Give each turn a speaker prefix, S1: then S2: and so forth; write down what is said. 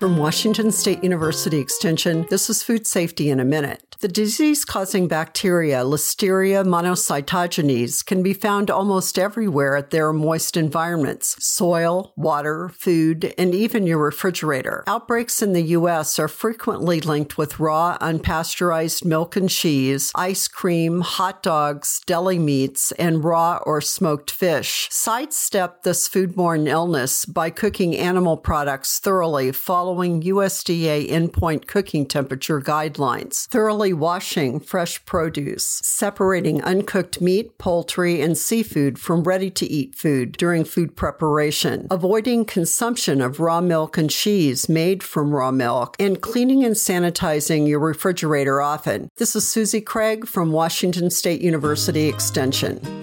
S1: From Washington State University Extension, this is Food Safety in a Minute. The disease causing bacteria, Listeria monocytogenes, can be found almost everywhere at their moist environments soil, water, food, and even your refrigerator. Outbreaks in the U.S. are frequently linked with raw, unpasteurized milk and cheese, ice cream, hot dogs, deli meats, and raw or smoked fish. Sidestep this foodborne illness by cooking animal products thoroughly following USDA endpoint cooking temperature guidelines. Thoroughly washing fresh produce, separating uncooked meat, poultry, and seafood from ready to eat food during food preparation, avoiding consumption of raw milk and cheese made from raw milk, and cleaning and sanitizing your refrigerator often. This is Susie Craig from Washington State University Extension.